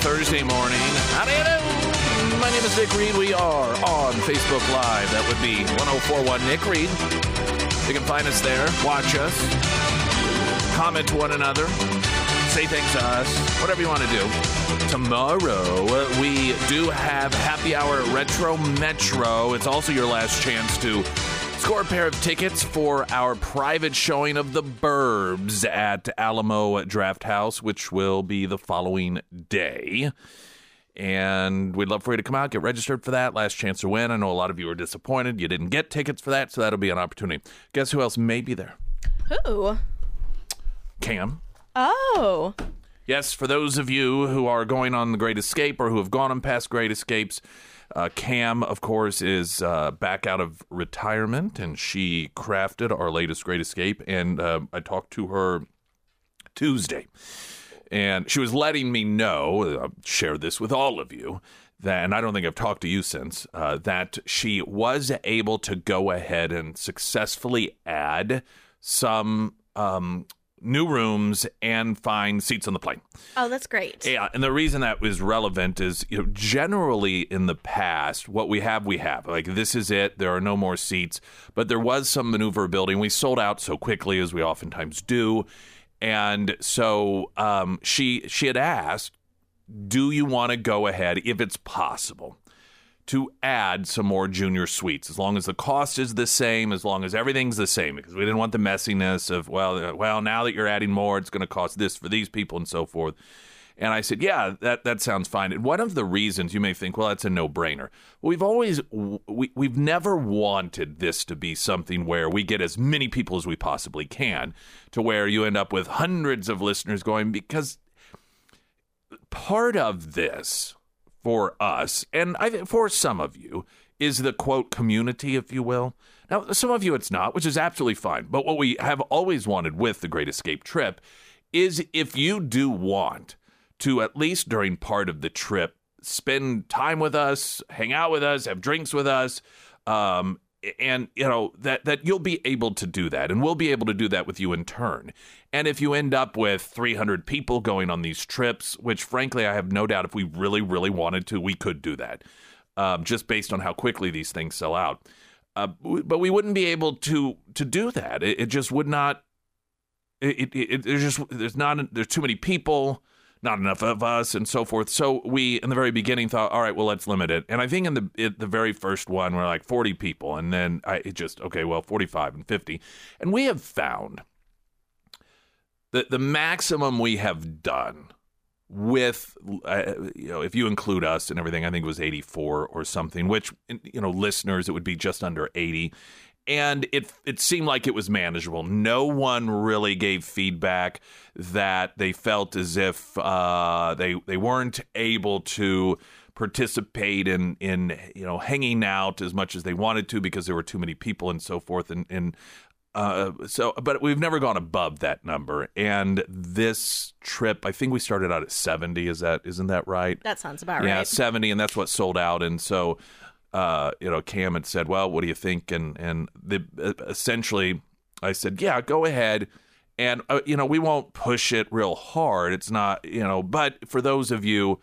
Thursday morning. How do you do? My name is Nick Reed. We are on Facebook Live. That would be 1041 Nick Reed. You can find us there, watch us, comment to one another, say thanks to us, whatever you want to do. Tomorrow, we do have Happy Hour Retro Metro. It's also your last chance to score a pair of tickets for our private showing of The Burbs at Alamo Drafthouse, which will be the following day. And we'd love for you to come out, get registered for that. Last chance to win. I know a lot of you are disappointed you didn't get tickets for that, so that'll be an opportunity. Guess who else may be there? Who? Cam. Oh. Yes, for those of you who are going on the Great Escape or who have gone on past Great Escapes, uh, Cam, of course, is uh, back out of retirement, and she crafted our latest Great Escape. And uh, I talked to her Tuesday, and she was letting me know. I'll share this with all of you. That, and I don't think I've talked to you since uh, that she was able to go ahead and successfully add some um, new rooms and find seats on the plane. Oh, that's great. Yeah, and the reason that was relevant is, you know, generally in the past, what we have, we have. Like this is it. There are no more seats, but there was some maneuverability, and we sold out so quickly as we oftentimes do. And so um, she she had asked, "Do you want to go ahead, if it's possible?" To add some more junior suites as long as the cost is the same as long as everything's the same because we didn't want the messiness of well uh, well now that you're adding more it's going to cost this for these people and so forth and I said, "Yeah, that that sounds fine." And one of the reasons you may think, "Well, that's a no-brainer." We've always we we've never wanted this to be something where we get as many people as we possibly can, to where you end up with hundreds of listeners going because part of this for us, and I for some of you, is the quote community, if you will. Now, some of you it's not, which is absolutely fine. But what we have always wanted with the Great Escape trip is if you do want to, at least during part of the trip, spend time with us, hang out with us, have drinks with us, um, and you know that that you'll be able to do that and we'll be able to do that with you in turn. And if you end up with 300 people going on these trips which frankly i have no doubt if we really really wanted to we could do that um, just based on how quickly these things sell out. Uh, but we wouldn't be able to to do that. It, it just would not it, it, it there's just there's not there's too many people not enough of us and so forth. So we, in the very beginning, thought, all right, well, let's limit it. And I think in the it, the very first one, we're like 40 people, and then I it just okay, well, 45 and 50, and we have found that the maximum we have done with uh, you know if you include us and everything i think it was 84 or something which you know listeners it would be just under 80 and it it seemed like it was manageable. No one really gave feedback that they felt as if uh, they they weren't able to participate in in you know hanging out as much as they wanted to because there were too many people and so forth. And and uh, so but we've never gone above that number. And this trip i think we started out at 70 is that isn't that right? That sounds about right. yeah 70 and that's what sold out. And so uh, you know cam had said well what do you think? And and the essentially i said yeah go ahead. And uh, you know we won't push it real hard. It's not you know but for those of you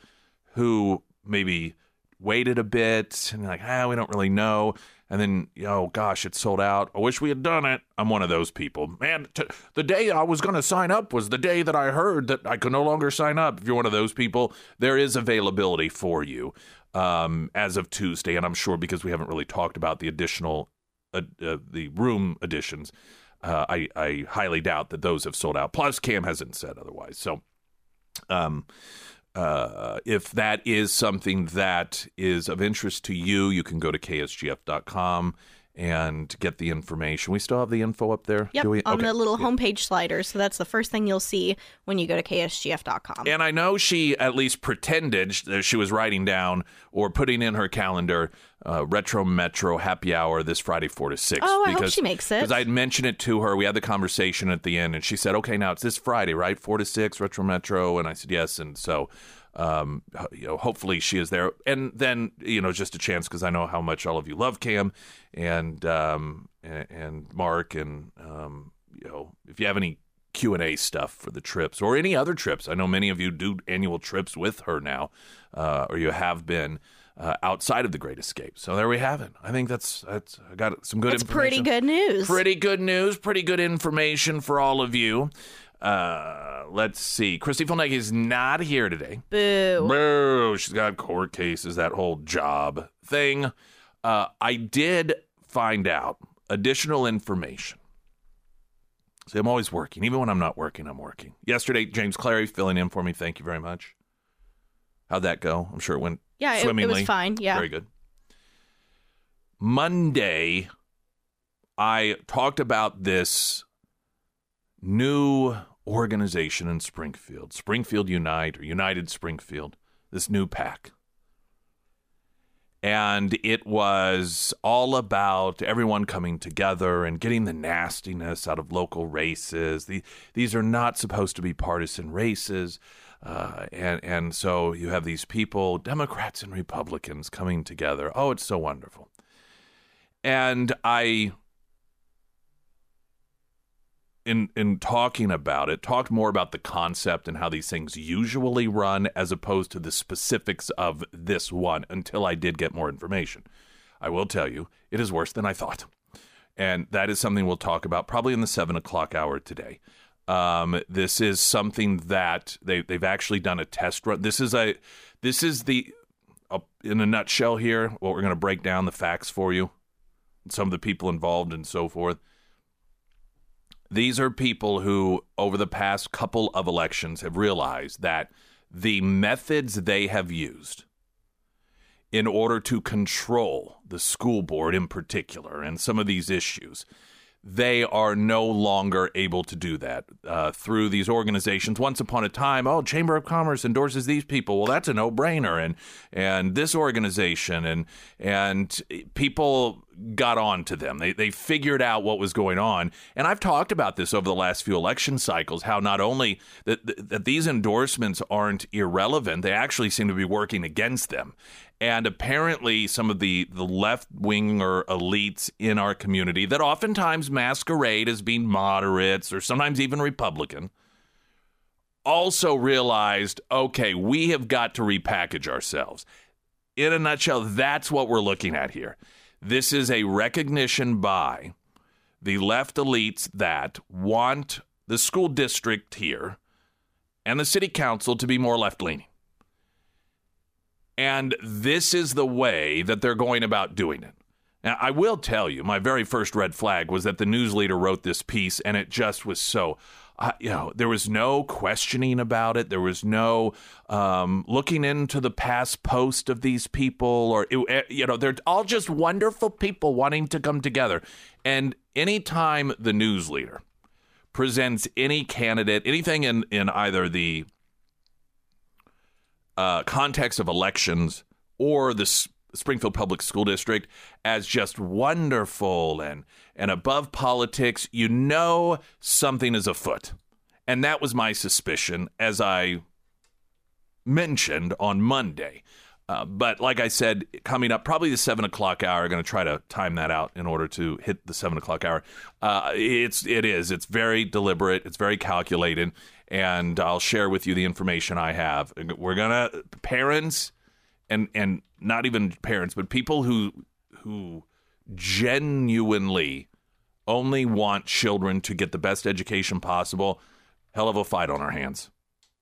who maybe waited a bit and like ah we don't really know and then oh gosh it sold out. I wish we had done it. I'm one of those people. Man t- the day i was going to sign up was the day that i heard that i could no longer sign up. If you're one of those people there is availability for you um, as of tuesday and i'm sure because we haven't really talked about the additional uh, uh, the room additions uh, I, I highly doubt that those have sold out. Plus cam hasn't said otherwise. So um, uh, if that is something that is of interest to you, you can go to ksgf.com and get the information. We still have the info up there. Yep, on Okay. the little homepage slider. So that's the first thing you'll see when you go to ksgf.com. And I know she at least pretended that she was writing down or putting in her calendar uh, Retro Metro Happy Hour this Friday, 4 to 6. Oh, I hope she makes it. Because I had mentioned it to her. We had the conversation at the end, and she said, okay, now it's this Friday, right? 4 to 6, Retro Metro. And I said, yes. And so. Um, you know, hopefully she is there, and then you know, just a chance because I know how much all of you love Cam, and um, and, and Mark, and um, you know, if you have any Q and A stuff for the trips or any other trips. I know many of you do annual trips with her now, uh, or you have been. Uh, outside of the Great Escape, so there we have it. I think that's that's I got some good. That's pretty good news. Pretty good news. Pretty good information for all of you. Uh, let's see. Christy Fulneg is not here today. Boo. Boo. She's got court cases, that whole job thing. Uh, I did find out additional information. See, I'm always working. Even when I'm not working, I'm working. Yesterday, James Clary filling in for me. Thank you very much. How'd that go? I'm sure it went Yeah, it, it was fine. Yeah. Very good. Monday, I talked about this new organization in Springfield, Springfield Unite or United Springfield, this new pack. And it was all about everyone coming together and getting the nastiness out of local races. The, these are not supposed to be partisan races. Uh, and, and so you have these people, Democrats and Republicans, coming together. Oh, it's so wonderful. And I in in talking about it, talked more about the concept and how these things usually run as opposed to the specifics of this one until I did get more information. I will tell you, it is worse than I thought. And that is something we'll talk about probably in the seven o'clock hour today. Um, this is something that they, they've actually done a test run. This is a this is the uh, in a nutshell here. What we're going to break down the facts for you, some of the people involved and so forth. These are people who, over the past couple of elections, have realized that the methods they have used in order to control the school board in particular and some of these issues, they are no longer able to do that uh, through these organizations. Once upon a time, oh, Chamber of Commerce endorses these people. Well, that's a no-brainer, and and this organization and and people got on to them. They they figured out what was going on, and I've talked about this over the last few election cycles. How not only that that these endorsements aren't irrelevant, they actually seem to be working against them. And apparently, some of the, the left winger elites in our community that oftentimes masquerade as being moderates or sometimes even Republican also realized okay, we have got to repackage ourselves. In a nutshell, that's what we're looking at here. This is a recognition by the left elites that want the school district here and the city council to be more left leaning. And this is the way that they're going about doing it. Now, I will tell you, my very first red flag was that the news leader wrote this piece, and it just was so, uh, you know, there was no questioning about it. There was no um, looking into the past post of these people, or, it, you know, they're all just wonderful people wanting to come together. And anytime the news leader presents any candidate, anything in, in either the uh, context of elections or the S- Springfield Public School District as just wonderful and and above politics, you know something is afoot. And that was my suspicion as I mentioned on Monday. Uh, but like I said, coming up, probably the seven o'clock hour. Going to try to time that out in order to hit the seven o'clock hour. Uh, it's it is it's very deliberate. It's very calculated, and I'll share with you the information I have. We're gonna parents and and not even parents, but people who who genuinely only want children to get the best education possible. Hell of a fight on our hands.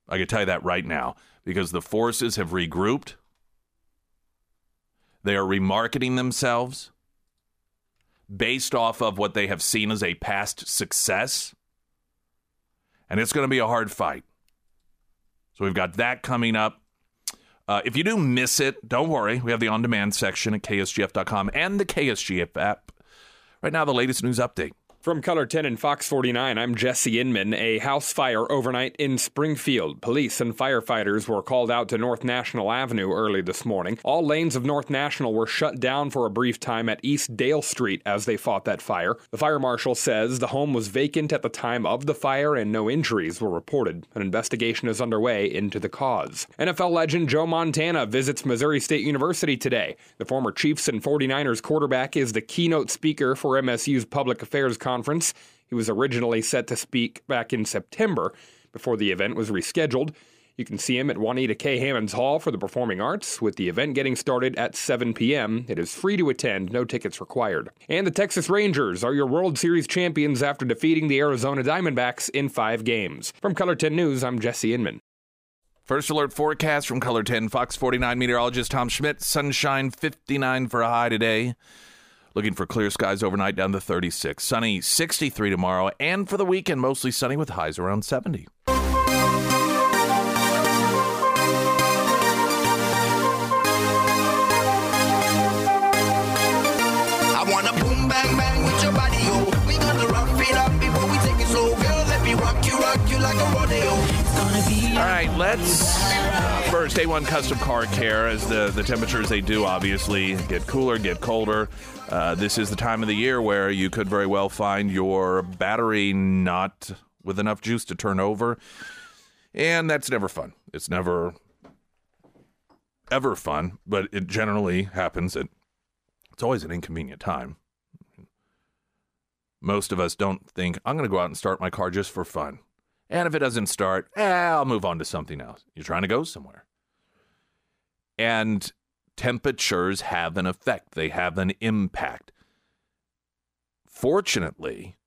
I can tell you that right now because the forces have regrouped. They are remarketing themselves based off of what they have seen as a past success. And it's going to be a hard fight. So we've got that coming up. Uh, if you do miss it, don't worry. We have the on demand section at ksgf.com and the KSGF app. Right now, the latest news update. From KOLR 10 and Fox 49, I'm Jesse Inman. A house fire overnight in Springfield. Police and firefighters were called out to North National Avenue early this morning. All lanes of North National were shut down for a brief time at East Dale Street as they fought that fire. The fire marshal says the home was vacant at the time of the fire and no injuries were reported. An investigation is underway into the cause. NFL legend Joe Montana visits Missouri State University today. The former Chiefs and 49ers quarterback is the keynote speaker for MSU's Public Affairs Conference conference. He was originally set to speak back in September before the event was rescheduled. You can see him at Juanita K. Hammons Hall for the Performing Arts, with the event getting started at 7 p.m. It is free to attend, no tickets required. And the Texas Rangers are your World Series champions after defeating the Arizona Diamondbacks in five games. From KOLR 10 News, I'm Jesse Inman. First alert forecast from KOLR 10 Fox 49 meteorologist Tom Schmidt. Sunshine 59 for a high today. Looking for clear skies overnight down to 36. Sunny 63 tomorrow. And for the weekend, mostly sunny with highs around 70. I wanna boom bang bang with your body, yo. We gonna rough it up before we take it slow, girl. Let me rock you, rock you like a rodeo. It's gonna be All right, let's uh, first A1 Custom Car Care as the the temperatures they do obviously get cooler, get colder. Uh, this is the time of the year where you could very well find your battery not with enough juice to turn over, and that's never fun. It's never ever fun, but it generally happens at it's always an inconvenient time. Most of us don't think I'm going to go out and start my car just for fun. And if it doesn't start, eh, I'll move on to something else. You're trying to go somewhere. And temperatures have an effect, they have an impact. Fortunately,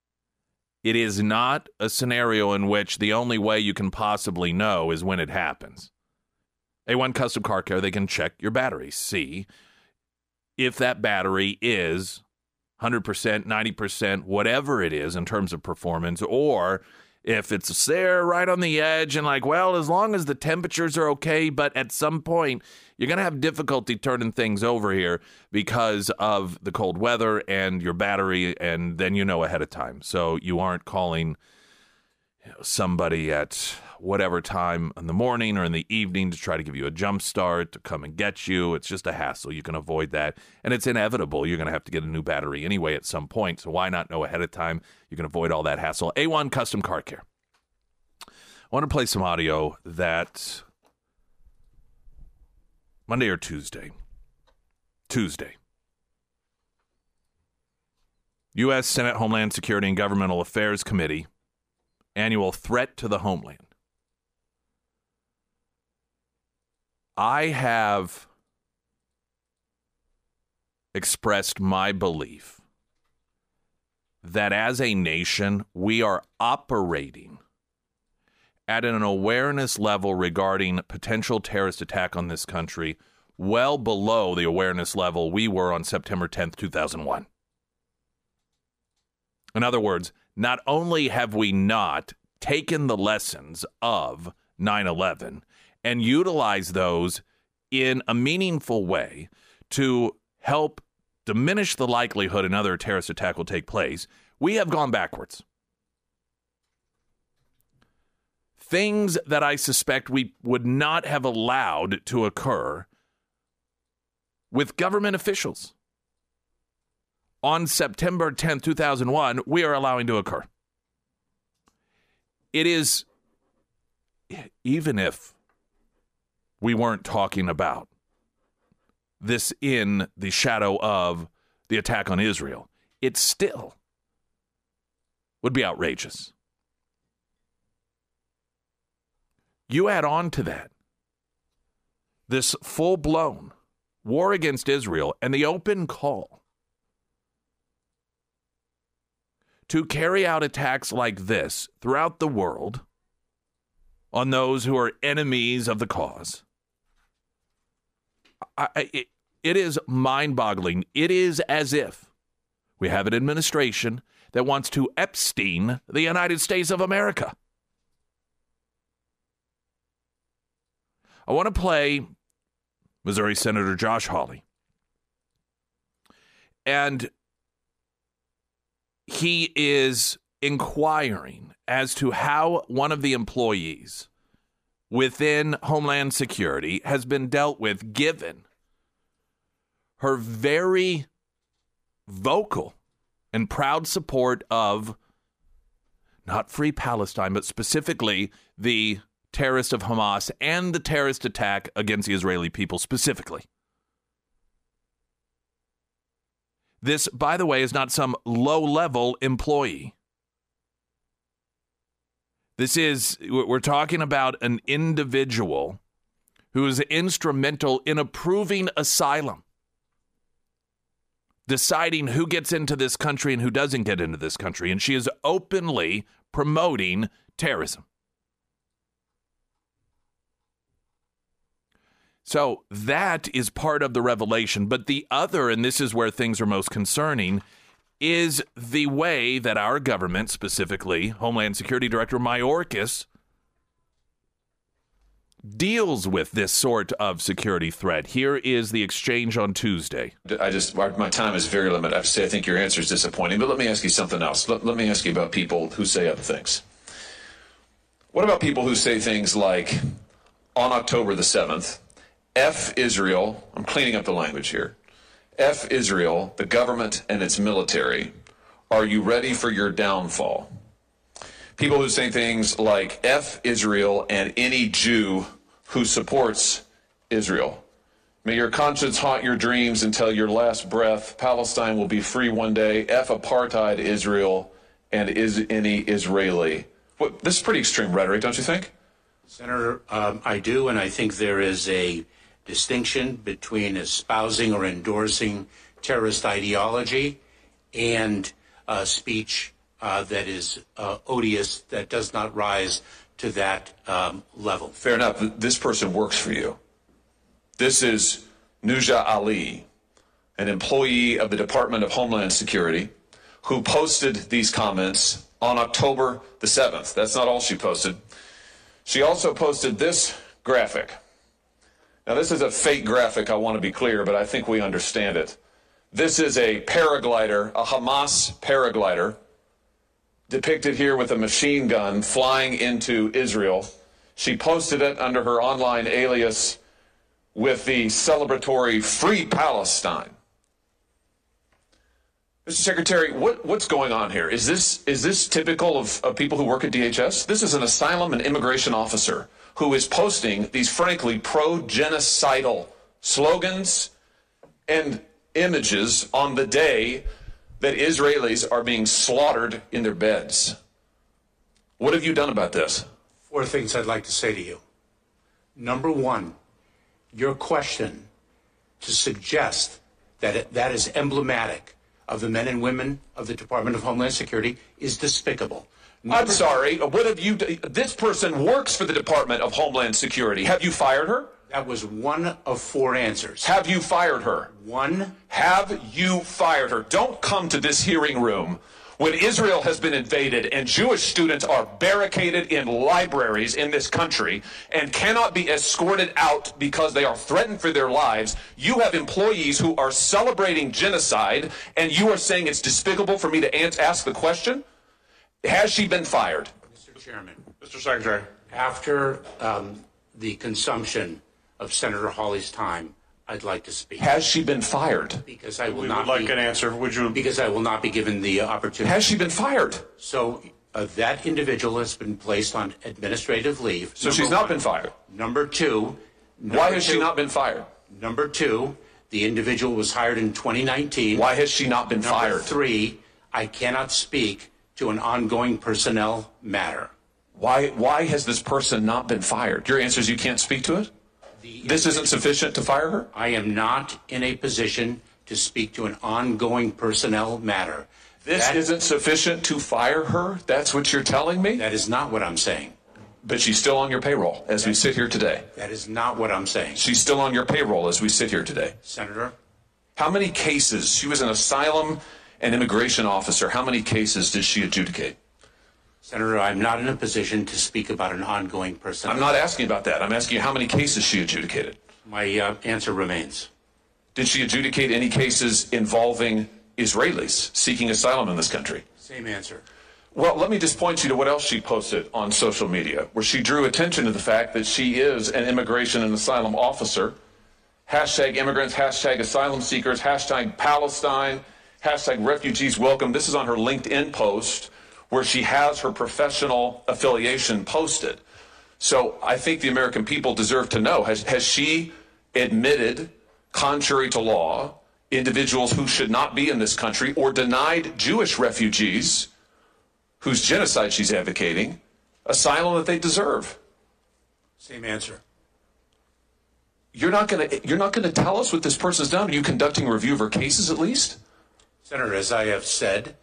it is not a scenario in which the only way you can possibly know is when it happens. A1 Custom Car Care, they can check your battery, see if that battery is 100%, 90%, whatever it is in terms of performance, or if it's there right on the edge and like, well, as long as the temperatures are okay, but at some point you're going to have difficulty turning things over here because of the cold weather and your battery, and then you know ahead of time. So you aren't calling you know, somebody at whatever time in the morning or in the evening to try to give you a jump start to come and get you. It's just a hassle. You can avoid that. And it's inevitable. You're going to have to get a new battery anyway at some point. So why not know ahead of time? You can avoid all that hassle. A1 Custom Car Care. I want to play some audio that Monday or Tuesday. Tuesday. U.S. Senate Homeland Security and Governmental Affairs Committee annual threat to the homeland. I have expressed my belief that as a nation, we are operating at an awareness level regarding potential terrorist attack on this country well below the awareness level we were on September 10th, 2001. In other words, not only have we not taken the lessons of 9 11 and utilize those in a meaningful way to help diminish the likelihood another terrorist attack will take place, we have gone backwards. Things that I suspect we would not have allowed to occur with government officials on September 10th, 2001, we are allowing to occur. It is, even if we weren't talking about this in the shadow of the attack on Israel, it still would be outrageous. You add on to that this full blown war against Israel and the open call to carry out attacks like this throughout the world on those who are enemies of the cause. I, it, it is mind boggling. It is as if we have an administration that wants to Epstein the United States of America. I want to play Missouri Senator Josh Hawley. And he is inquiring as to how one of the employees within Homeland Security has been dealt with, given her very vocal and proud support of not free Palestine, but specifically the terrorist of Hamas and the terrorist attack against the Israeli people specifically. This, by the way, is not some low level employee. This is, we're talking about an individual who is instrumental in approving asylum, deciding who gets into this country and who doesn't get into this country. And she is openly promoting terrorism. So that is part of the revelation. But the other, and this is where things are most concerning, is the way that our government, specifically Homeland Security Director Mayorkas, deals with this sort of security threat. Here is the exchange on Tuesday. I just, my time is very limited. I say, I think your answer is disappointing, but let me ask you something else. Let, let me ask you about people who say other things. What about people who say things like, on October the 7th, F Israel, I'm cleaning up the language here. F Israel, the government and its military. Are you ready for your downfall? People who say things like F Israel and any Jew who supports Israel. May your conscience haunt your dreams until your last breath. Palestine will be free one day. F apartheid Israel and is any Israeli. What, this is pretty extreme rhetoric, don't you think? Senator, um, I do, and I think there is a distinction between espousing or endorsing terrorist ideology and uh, speech uh, that is uh, odious, that does not rise to that um, level. Fair enough. This person works for you. This is Nuja Ali, an employee of the Department of Homeland Security, who posted these comments on October the 7th. That's not all she posted. She also posted this graphic. Now, this is a fake graphic, I want to be clear, but I think we understand it. This is a paraglider, a Hamas paraglider, depicted here with a machine gun flying into Israel. She posted it under her online alias with the celebratory Free Palestine. Mr. Secretary, what, what's going on here? Is this, is this typical of, of people who work at DHS? This is an asylum and immigration officer who is posting these frankly pro genocidal slogans and images on the day that Israelis are being slaughtered in their beds. What have you done about this? Four things I'd like to say to you. Number one, your question to suggest that it, that is emblematic of the men and women of the Department of Homeland Security is despicable. I'm sorry. Uh, what have you? Uh, this person works for the Department of Homeland Security. Have you fired her? That was one of four answers. Have you fired her? One. Have you fired her? Don't come to this hearing room when Israel has been invaded and Jewish students are barricaded in libraries in this country and cannot be escorted out because they are threatened for their lives, you have employees who are celebrating genocide and you are saying it's despicable for me to ask the question? Has she been fired? Mr. Chairman. Mr. Secretary. After um, the consumption of Senator Hawley's time, I'd like to speak. Has she been fired? Because I will We not would like be, an answer. Would you? Because I will not be given the uh, opportunity. Has she been fired? So uh, that individual has been placed on administrative leave. So number she's not been fired. Number two. Why number has she two- not been fired? Number two, the individual was hired in 2019. Why has she not been Number fired? three, I cannot speak to an ongoing personnel matter. Why why has this person not been fired? Your answer is you can't speak to it? This isn't sufficient to fire her? I am not in a position to speak to an ongoing personnel matter. This That- isn't sufficient to fire her? That's what you're telling me? That is not what I'm saying. But she's still on your payroll as we sit here today. That is not what I'm saying. She's still on your payroll as we sit here today. Senator, How many cases? She was an asylum and immigration officer. How many cases did she adjudicate? Senator, I'm not in a position to speak about an ongoing personnel. I'm not asking about that. I'm asking you how many cases she adjudicated. My uh, answer remains. Did she adjudicate any cases involving Israelis seeking asylum in this country? Same answer. Well, let me just point you to what else she posted on social media, where she drew attention to the fact that she is an immigration and asylum officer. Hashtag immigrants, hashtag asylum seekers, hashtag Palestine, hashtag refugees welcome. This is on her LinkedIn post where she has her professional affiliation posted. So I think the American people deserve to know has, has she admitted, contrary to law, individuals who should not be in this country or denied Jewish refugees whose genocide she's advocating asylum that they deserve. Same answer. You're not going to you're not going to tell us what this person's done. Are you conducting a review of her cases at least? Senator, as I have said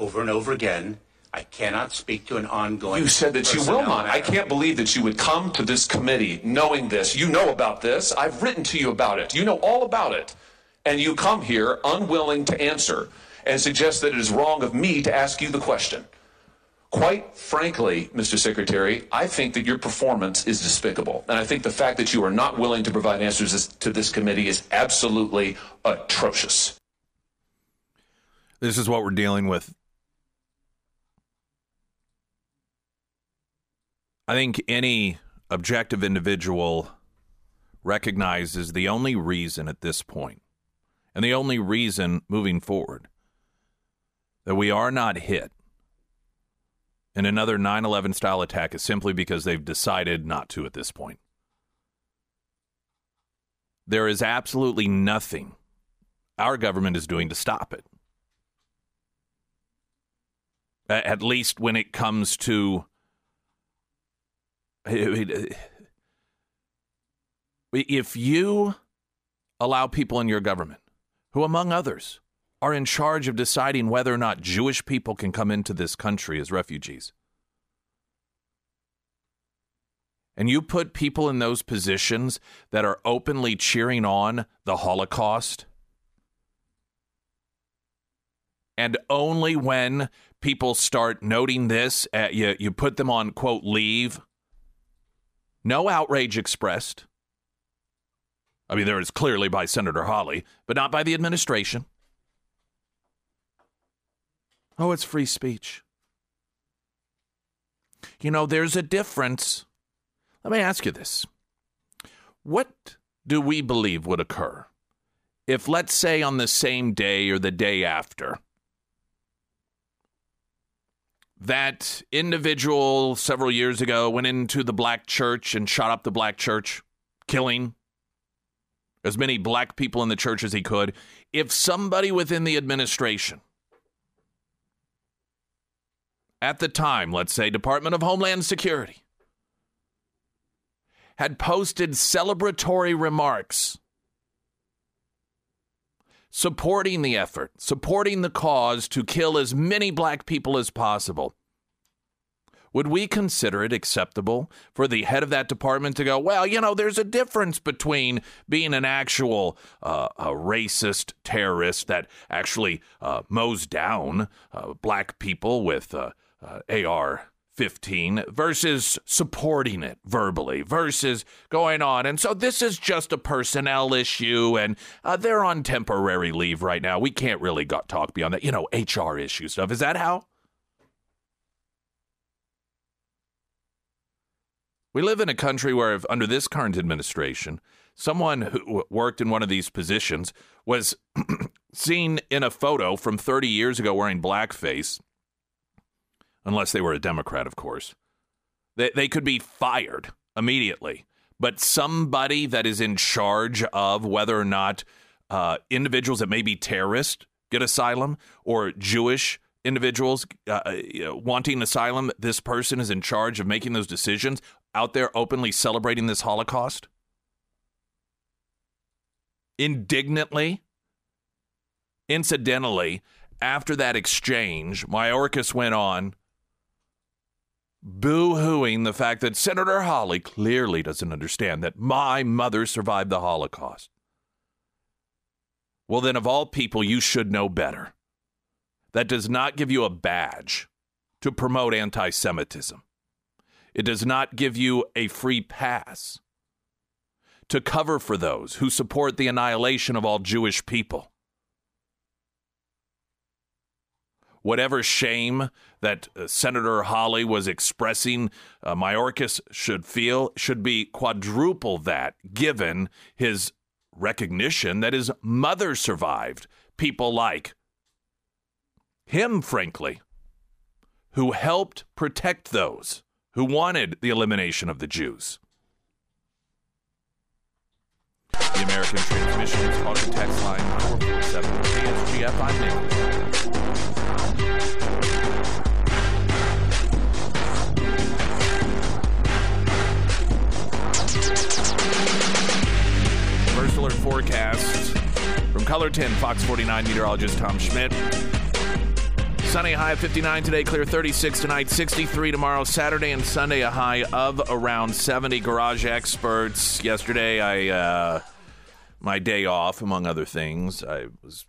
over and over again, I cannot speak to an ongoing. You said that you will personnel not. I can't believe that you would come to this committee knowing this. You know about this. I've written to you about it. You know all about it. And you come here unwilling to answer and suggest that it is wrong of me to ask you the question. Quite frankly, Mr. Secretary, I think that your performance is despicable. And I think the fact that you are not willing to provide answers to this committee is absolutely atrocious. This is what we're dealing with. I think any objective individual recognizes the only reason at this point, and the only reason moving forward, that we are not hit in another 9 11 style attack is simply because they've decided not to at this point. There is absolutely nothing our government is doing to stop it. At least when it comes to. If you allow people in your government, who, among others, are in charge of deciding whether or not Jewish people can come into this country as refugees, and you put people in those positions that are openly cheering on the Holocaust, and only when people start noting this, uh, you, you put them on, quote, leave. No outrage expressed. I mean, there is clearly by Senator Hawley, but not by the administration. Oh, it's free speech. You know, there's a difference. Let me ask you this. What do we believe would occur if, let's say, on the same day or the day after, that individual several years ago went into the black church and shot up the black church, killing as many black people in the church as he could. If somebody within the administration, at the time, let's say Department of Homeland Security, had posted celebratory remarks supporting the effort, supporting the cause to kill as many black people as possible. Would we consider it acceptable for the head of that department to go, well, you know, there's a difference between being an actual uh, a racist terrorist that actually uh, mows down uh, black people with uh, uh, AR 15 versus supporting it verbally versus going on. And so this is just a personnel issue and uh, they're on temporary leave right now. We can't really talk beyond that. You know, HR issue stuff. Is that how? We live in a country where, if under this current administration, someone who worked in one of these positions was seen in a photo from 30 years ago wearing blackface, unless they were a Democrat, of course, they, they could be fired immediately. But somebody that is in charge of whether or not uh, individuals that may be terrorists get asylum or Jewish individuals uh, wanting asylum, this person is in charge of making those decisions out there openly celebrating this Holocaust? Indignantly? Incidentally, after that exchange, Mayorkas went on boo hooing the fact that Senator Hawley clearly doesn't understand that my mother survived the Holocaust. Well, then, of all people, you should know better. That does not give you a badge to promote anti Semitism. It does not give you a free pass to cover for those who support the annihilation of all Jewish people. Whatever shame that uh, Senator Hawley was expressing, uh, Mayorkas should feel should be quadruple that, given his recognition that his mother survived people like him, frankly, who helped protect those who wanted the elimination of the Jews. The American line 447 KSGF. I'm. Forecast from KOLR 10, Fox 49 meteorologist Tom Schmidt. Sunny high of 59 today, clear 36 tonight, 63 tomorrow, Saturday and Sunday, a high of around 70. Garage experts. Yesterday, I, uh, my day off, among other things, I was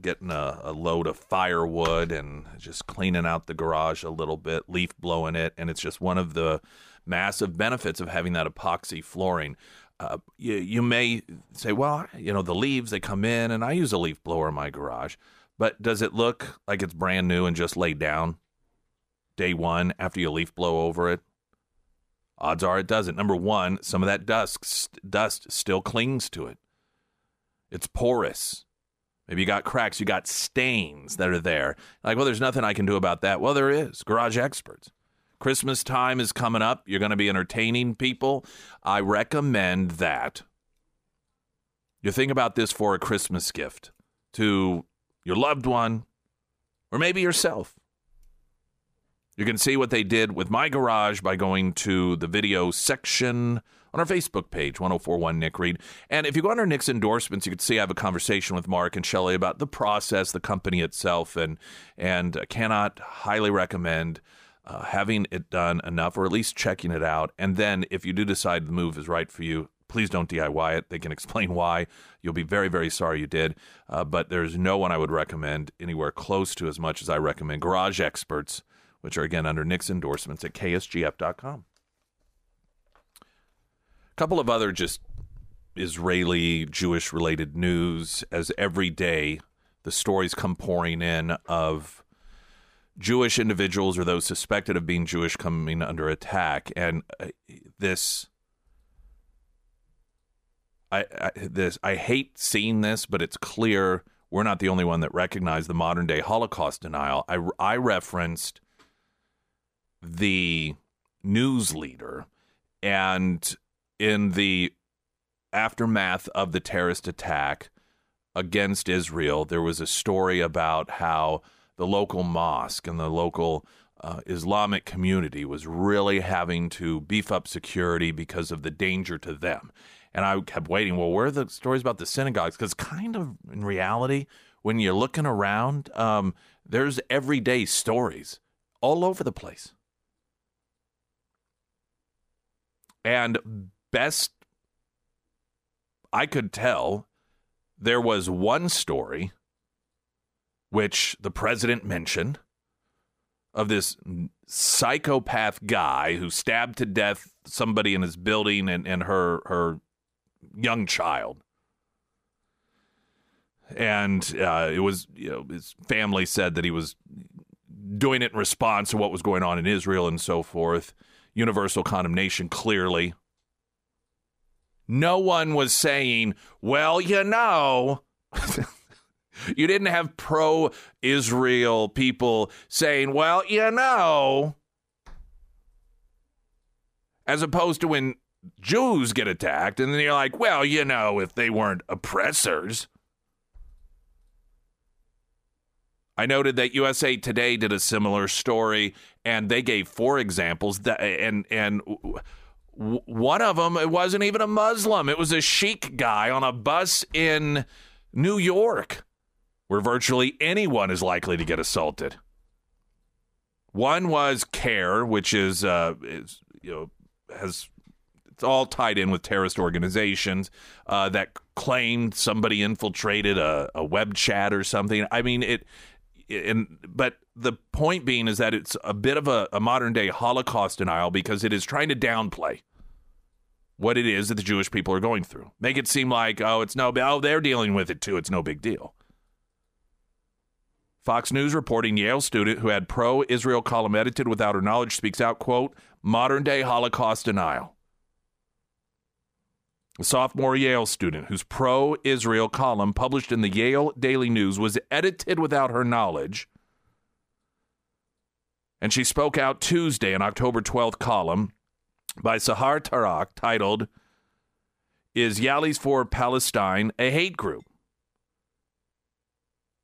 getting a, a load of firewood and just cleaning out the garage a little bit, leaf blowing it, and it's just one of the massive benefits of having that epoxy flooring. Uh, you, you may say, well, you know, the leaves, they come in, and I use a leaf blower in my garage. But does it look like it's brand new and just laid down day one after you leaf blow over it? Odds are it doesn't. Number one, some of that dust, dust still clings to it. It's porous. Maybe you got cracks, you got stains that are there. Like, well, there's nothing I can do about that. Well, there is. Garage experts. Christmas time is coming up. You're going to be entertaining people. I recommend that you think about this for a Christmas gift to your loved one or maybe yourself. You can see what they did with my garage by going to the video section on our Facebook page, 1041 Nick Reed. And if you go under Nick's endorsements, you can see I have a conversation with Mark and Shelley about the process, the company itself, and and cannot highly recommend uh, having it done enough, or at least checking it out. And then, if you do decide the move is right for you, please don't DIY it. They can explain why. You'll be very, very sorry you did. Uh, but there's no one I would recommend anywhere close to as much as I recommend Garage Experts, which are again under Nick's endorsements at ksgf.com. A couple of other just Israeli Jewish related news as every day the stories come pouring in of Jewish individuals or those suspected of being Jewish coming under attack. And uh, this. I, I this I hate seeing this, but it's clear we're not the only one that recognized the modern day Holocaust denial. I, I referenced the news leader, and in the aftermath of the terrorist attack against Israel, there was a story about how the local mosque and the local uh, Islamic community was really having to beef up security because of the danger to them. And I kept waiting. Well, where are the stories about the synagogues? Because, kind of in reality, when you're looking around, um, there's everyday stories all over the place. And best I could tell, there was one story which the president mentioned of this psychopath guy who stabbed to death somebody in his building and, and her her young child. And uh, it was, you know, his family said that he was doing it in response to what was going on in Israel and so forth. Universal condemnation, clearly. No one was saying, well, you know. you didn't have pro Israel people saying, well, you know. As opposed to when Jews get attacked, and then you're like, well, you know, if they weren't oppressors. I noted that USA Today did a similar story, and they gave four examples. That, and and one of them, it wasn't even a Muslim; it was a Sheik guy on a bus in New York, where virtually anyone is likely to get assaulted. One was CAIR, which is, uh, is you know has it's all tied in with terrorist organizations uh, that claimed somebody infiltrated a, a web chat or something. I mean it and but the point being is that it's a bit of a, a, modern day Holocaust denial because it is trying to downplay what it is that the Jewish people are going through. Make it seem like oh, it's no oh they're dealing with it too. It's no big deal. Fox News reporting Yale student who had pro-Israel column edited without her knowledge speaks out quote modern day Holocaust denial. A sophomore Yale student whose pro Israel column published in the Yale Daily News was edited without her knowledge. And she spoke out Tuesday, in October 12th column by Sahar Tarrab titled, is Yalies for Palestine a hate group?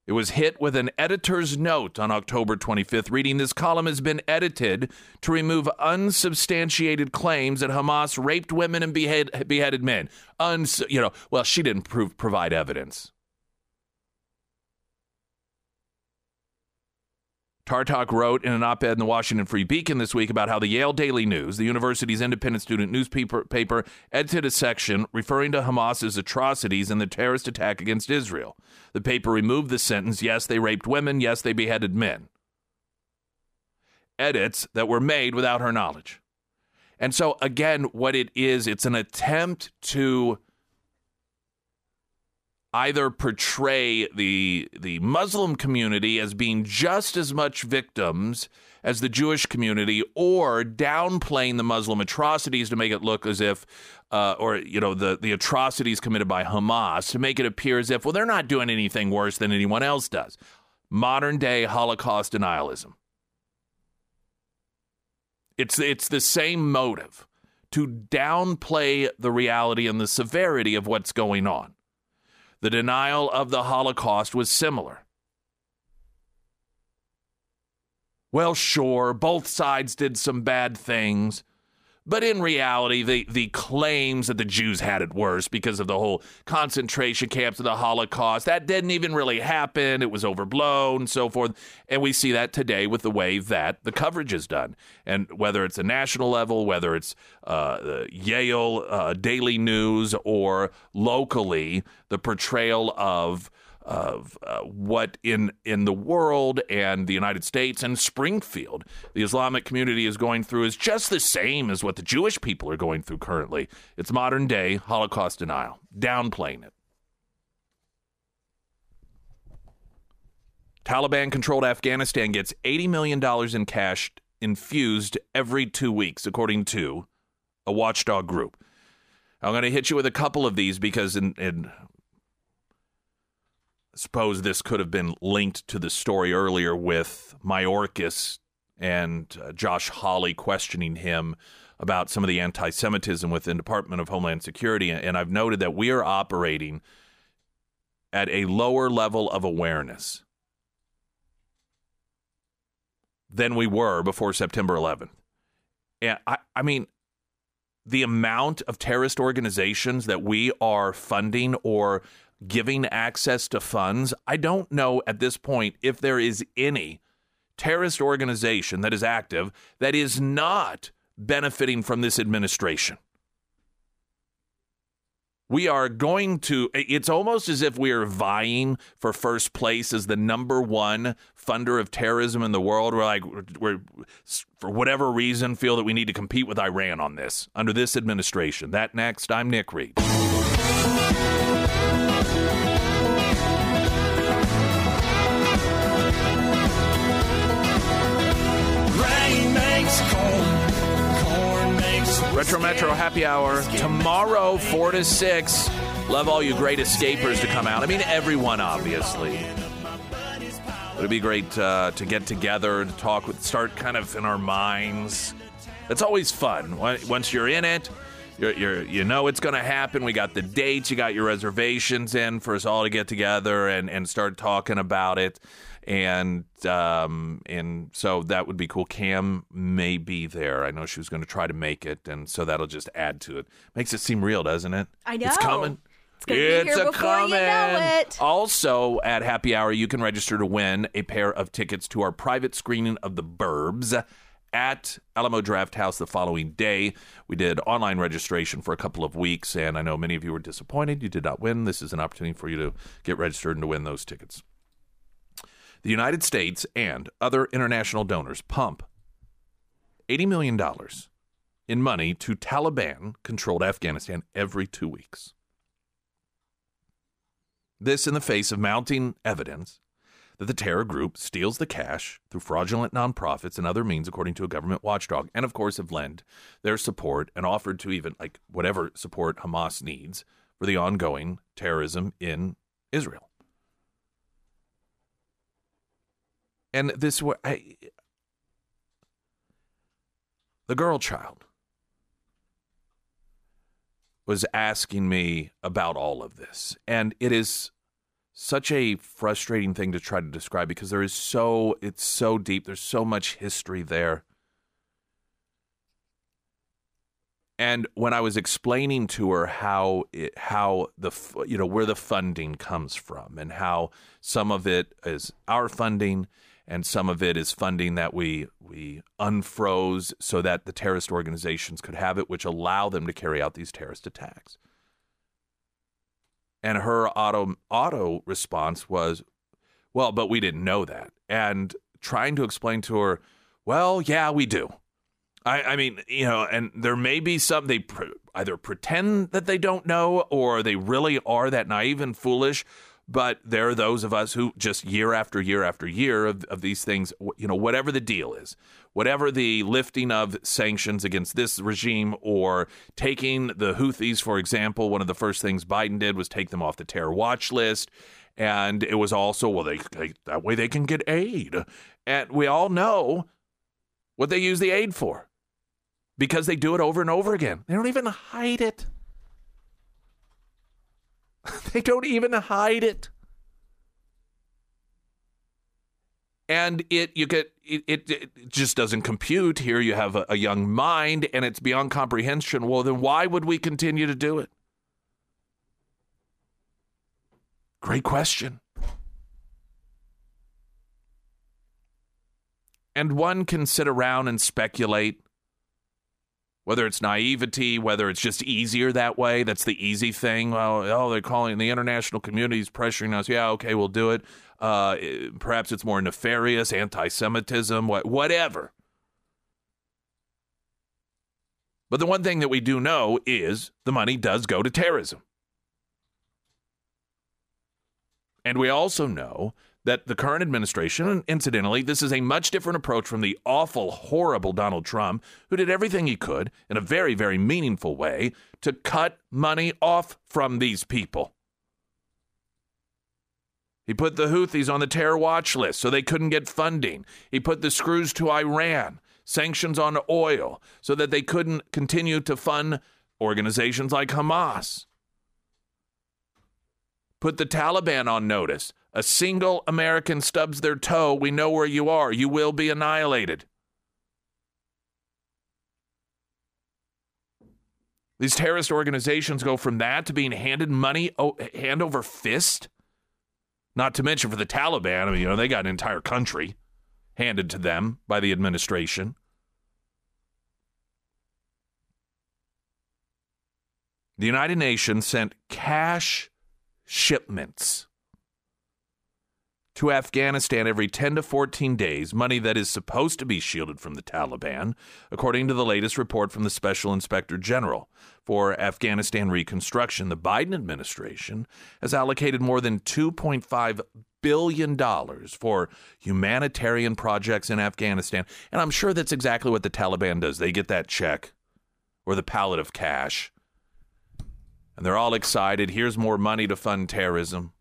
It was hit with an editor's note on October 25th, reading this column has been edited to remove unsubstantiated claims that Hamas raped women and behead, beheaded men. Uns, you know, well, she didn't prove, provide evidence. Tartak wrote in an op ed in the Washington Free Beacon this week about how the Yale Daily News, the university's independent student newspaper, paper, edited a section referring to Hamas's atrocities in the terrorist attack against Israel. The paper removed the sentence, yes, they raped women, yes, they beheaded men. Edits that were made without her knowledge. And so, again, what it is, it's an attempt to either portray the the Muslim community as being just as much victims as the Jewish community, or downplaying the Muslim atrocities to make it look as if, uh, or you know, the the atrocities committed by Hamas to make it appear as if, well, they're not doing anything worse than anyone else does. Modern day Holocaust denialism. It's it's the same motive to downplay the reality and the severity of what's going on. The denial of the Holocaust was similar. Well, sure, both sides did some bad things. But in reality, the, the claims that the Jews had it worse because of the whole concentration camps of the Holocaust, that didn't even really happen. It was overblown and so forth. And we see that today with the way that the coverage is done. And whether it's a national level, whether it's uh, Yale uh, Daily News or locally, the portrayal of of uh, what in in the world and the United States and Springfield the Islamic community is going through is just the same as what the Jewish people are going through currently. It's modern day Holocaust denial, downplaying it. Taliban controlled Afghanistan gets $80 million in cash infused every two weeks, according to a watchdog group. I'm going to hit you with a couple of these because in, in suppose this could have been linked to the story earlier with Mayorkas and uh, Josh Hawley questioning him about some of the anti Semitism within Department of Homeland Security. And I've noted that we are operating at a lower level of awareness than we were before September 11th. And I, I mean, the amount of terrorist organizations that we are funding or giving access to funds, I don't know at this point if there is any terrorist organization that is active that is not benefiting from this administration. We are going to, it's almost as if we are vying for first place as the number one funder of terrorism in the world. We're like, we're, for whatever reason, feel that we need to compete with Iran on this under this administration. That next, I'm Nick Reed. Retro Metro Happy Hour tomorrow, 4 to 6. Love all you great escapers to come out. I mean, everyone, obviously. It'd be great uh, to get together, to talk, with, start kind of in our minds. It's always fun. Once you're in it, you're, you're, you know it's going to happen. We got the dates, you got your reservations in for us all to get together and, and start talking about it and um, and so that would be cool. Cam may be there. I know she was going to try to make it, and so that'll just add to it. Makes it seem real, doesn't it? I know. It's coming. It's, gonna it's be here a coming. You know it. Also, at Happy Hour, you can register to win a pair of tickets to our private screening of The Burbs at Alamo Drafthouse the following day. We did online registration for a couple of weeks, and I know many of you were disappointed you did not win. This is an opportunity for you to get registered and to win those tickets. The United States and other international donors pump $80 million in money to Taliban controlled Afghanistan every two weeks. This in the face of mounting evidence that the terror group steals the cash through fraudulent nonprofits and other means, according to a government watchdog, and of course have lent their support and offered to even like whatever support Hamas needs for the ongoing terrorism in Israel. And this I, the girl child was asking me about all of this. And it is such a frustrating thing to try to describe because there is so it's so deep. There's so much history there. And when i was explaining to her how it, how the you know where the funding comes from and how some of it is our funding and some of it is funding that we we unfroze so that the terrorist organizations could have it which allow them to carry out these terrorist attacks and her auto auto response was, "Well, but we didn't know that." And trying to explain to her, "Well, yeah, we do." I, I mean, you know, and there may be some they pr- either pretend that they don't know or they really are that naive and foolish. But there are those of us who just year after year after year of, of these things, you know, whatever the deal is, whatever the lifting of sanctions against this regime or taking the Houthis, for example, one of the first things Biden did was take them off the terror watch list. And it was also, well, they, they that way they can get aid. And we all know what they use the aid for because they do it over and over again. They don't even hide it. they don't even hide it. And it you get it, it, it just doesn't compute. Here you have a, a young mind and it's beyond comprehension. Well, then why would we continue to do it? Great question. And one can sit around and speculate whether it's naivety, whether it's just easier that way. That's the easy thing. Well, oh, they're calling the international community is pressuring us. Yeah, okay, we'll do it. Uh, perhaps it's more nefarious, anti-Semitism, whatever. But the one thing that we do know is the money does go to terrorism. And we also know that the current administration, and incidentally, this is a much different approach from the awful, horrible Donald Trump, who did everything he could in a very, very meaningful way to cut money off from these people. He put the Houthis on the terror watch list so they couldn't get funding. He put the screws to Iran, sanctions on oil, so that they couldn't continue to fund organizations like Hamas. Put the Taliban on notice a single American stubs their toe, we know where you are. You will be annihilated. These terrorist organizations go from that to being handed money hand over fist. Not to mention for the Taliban, I mean, you know, they got an entire country handed to them by the administration. The United Nations sent cash shipments to Afghanistan every 10 to 14 days, money that is supposed to be shielded from the Taliban, according to the latest report from the Special Inspector General for Afghanistan reconstruction. The Biden administration has allocated more than $2.5 billion for humanitarian projects in Afghanistan. And I'm sure that's exactly what the Taliban does. They get that check or the pallet of cash. And they're all excited. Here's more money to fund terrorism.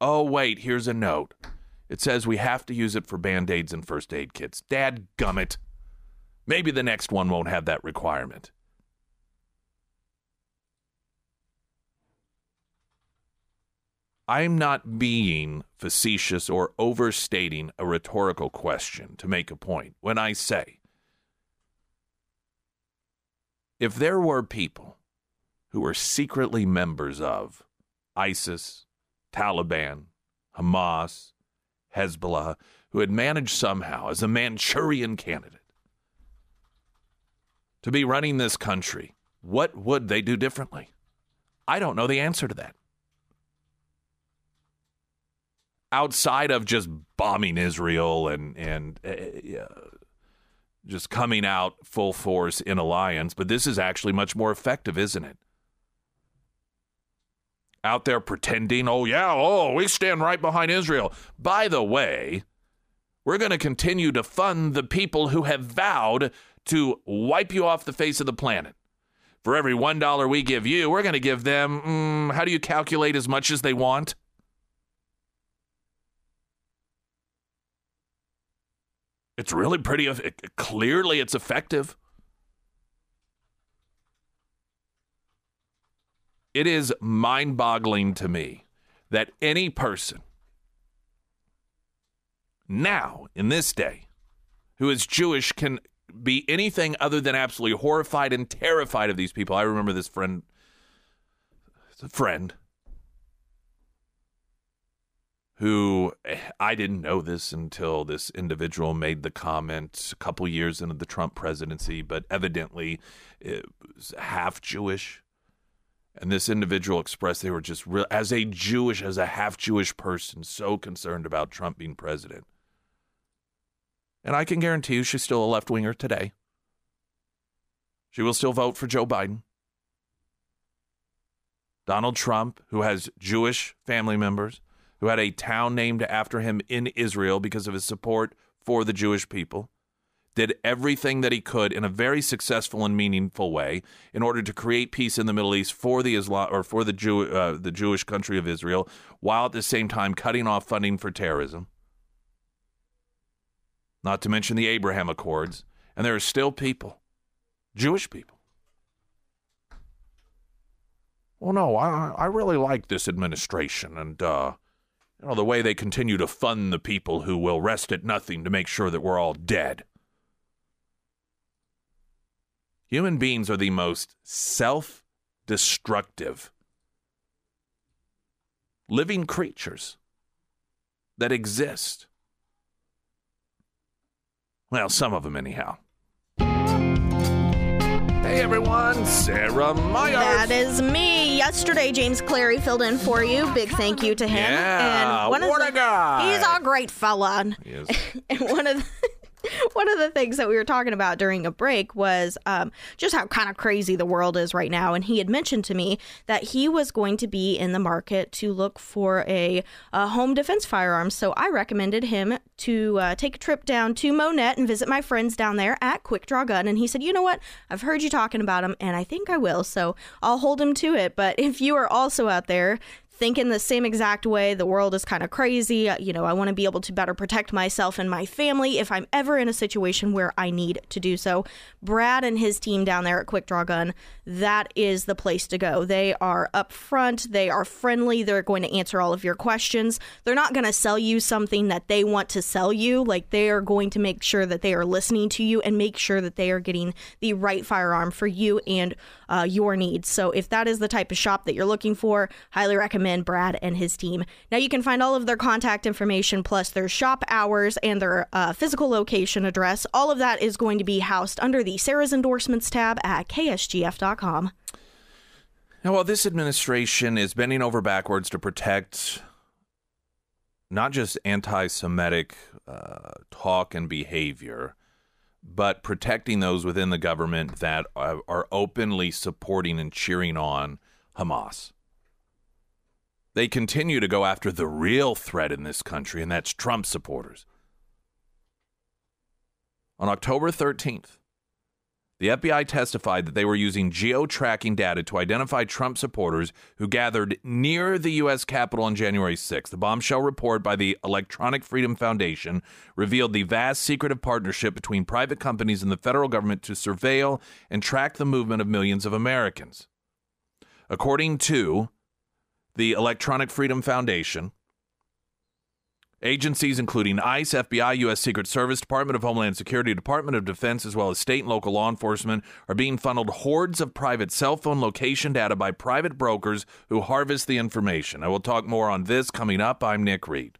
Oh, wait, here's a note. It says we have to use it for band aids and first aid kits. Dad gummit. Maybe the next one won't have that requirement. I'm not being facetious or overstating a rhetorical question to make a point when I say if there were people who were secretly members of ISIS, Taliban, Hamas, Hezbollah, who had managed somehow as a Manchurian candidate to be running this country, what would they do differently? I don't know the answer to that. Outside of just bombing Israel and and uh, just coming out full force in alliance, but this is actually much more effective, isn't it? Out there pretending, oh, yeah, oh, we stand right behind Israel. By the way, we're going to continue to fund the people who have vowed to wipe you off the face of the planet. For every $1 we give you, we're going to give them, mm, how do you calculate as much as they want? It's really pretty, clearly, it's effective. It is mind boggling to me that any person now, in this day, who is Jewish can be anything other than absolutely horrified and terrified of these people. I remember this friend, a friend, who eh, I didn't know this until this individual made the comment a couple years into the Trump presidency, but evidently eh, was half Jewish. And this individual expressed they were just, real, as a Jewish, as a half Jewish person, so concerned about Trump being president. And I can guarantee you she's still a left winger today. She will still vote for Joe Biden. Donald Trump, who has Jewish family members, who had a town named after him in Israel because of his support for the Jewish people, did everything that he could in a very successful and meaningful way in order to create peace in the Middle East for the Islam or for the Jew uh, the Jewish country of Israel, while at the same time cutting off funding for terrorism not to mention the Abraham Accords. And there are still people, Jewish people. Well, no, I, I really like this administration and, uh, you know, the way they continue to fund the people who will rest at nothing to make sure that we're all dead. Human beings are the most self destructive living creatures that exist. Well, some of them, anyhow. Hey everyone, Sarah Myers. That is me. Yesterday, James Clary filled in for you. Big thank you to him. Yeah, and one what of a the, guy. He's a great fella. He is. and one of the, one of the things that we were talking about during a break was um, just how kind of crazy the world is right now. And he had mentioned to me that he was going to be in the market to look for a, a home defense firearm. So I recommended him to uh, take a trip down to Monett and visit my friends down there at Quick Draw Gun. And he said, "You know what? I've heard you talking about him, and I think I will. So I'll hold him to it. But if you are also out there." Thinking the same exact way. The world is kind of crazy. Uh, You know, I want to be able to better protect myself and my family if I'm ever in a situation where I need to do so. Brad and his team down there at Quick Draw Gun, that is the place to go. They are upfront, they are friendly, they're going to answer all of your questions. They're not going to sell you something that they want to sell you. Like they are going to make sure that they are listening to you and make sure that they are getting the right firearm for you and uh, your needs. So if that is the type of shop that you're looking for, highly recommend Brad and his team. Now you can find all of their contact information plus their shop hours and their uh, physical location address. All of that is going to be housed under the Sarah's endorsements tab at ksgf.com. Now, while this administration is bending over backwards to protect not just anti Semitic uh, talk and behavior, but protecting those within the government that are, are openly supporting and cheering on Hamas. They continue to go after the real threat in this country, and that's Trump supporters. On October 13th, the FBI testified that they were using geo tracking data to identify Trump supporters who gathered near the U.S. Capitol on January 6th. The bombshell report by the Electronic Freedom Foundation revealed the vast secretive partnership between private companies and the federal government to surveil and track the movement of millions of Americans. According to the Electronic Freedom Foundation, Agencies including ICE, FBI, U.S. Secret Service, Department of Homeland Security, Department of Defense, as well as state and local law enforcement, are being funneled hordes of private cell phone location data by private brokers who harvest the information. I will talk more on this coming up. I'm Nick Reed.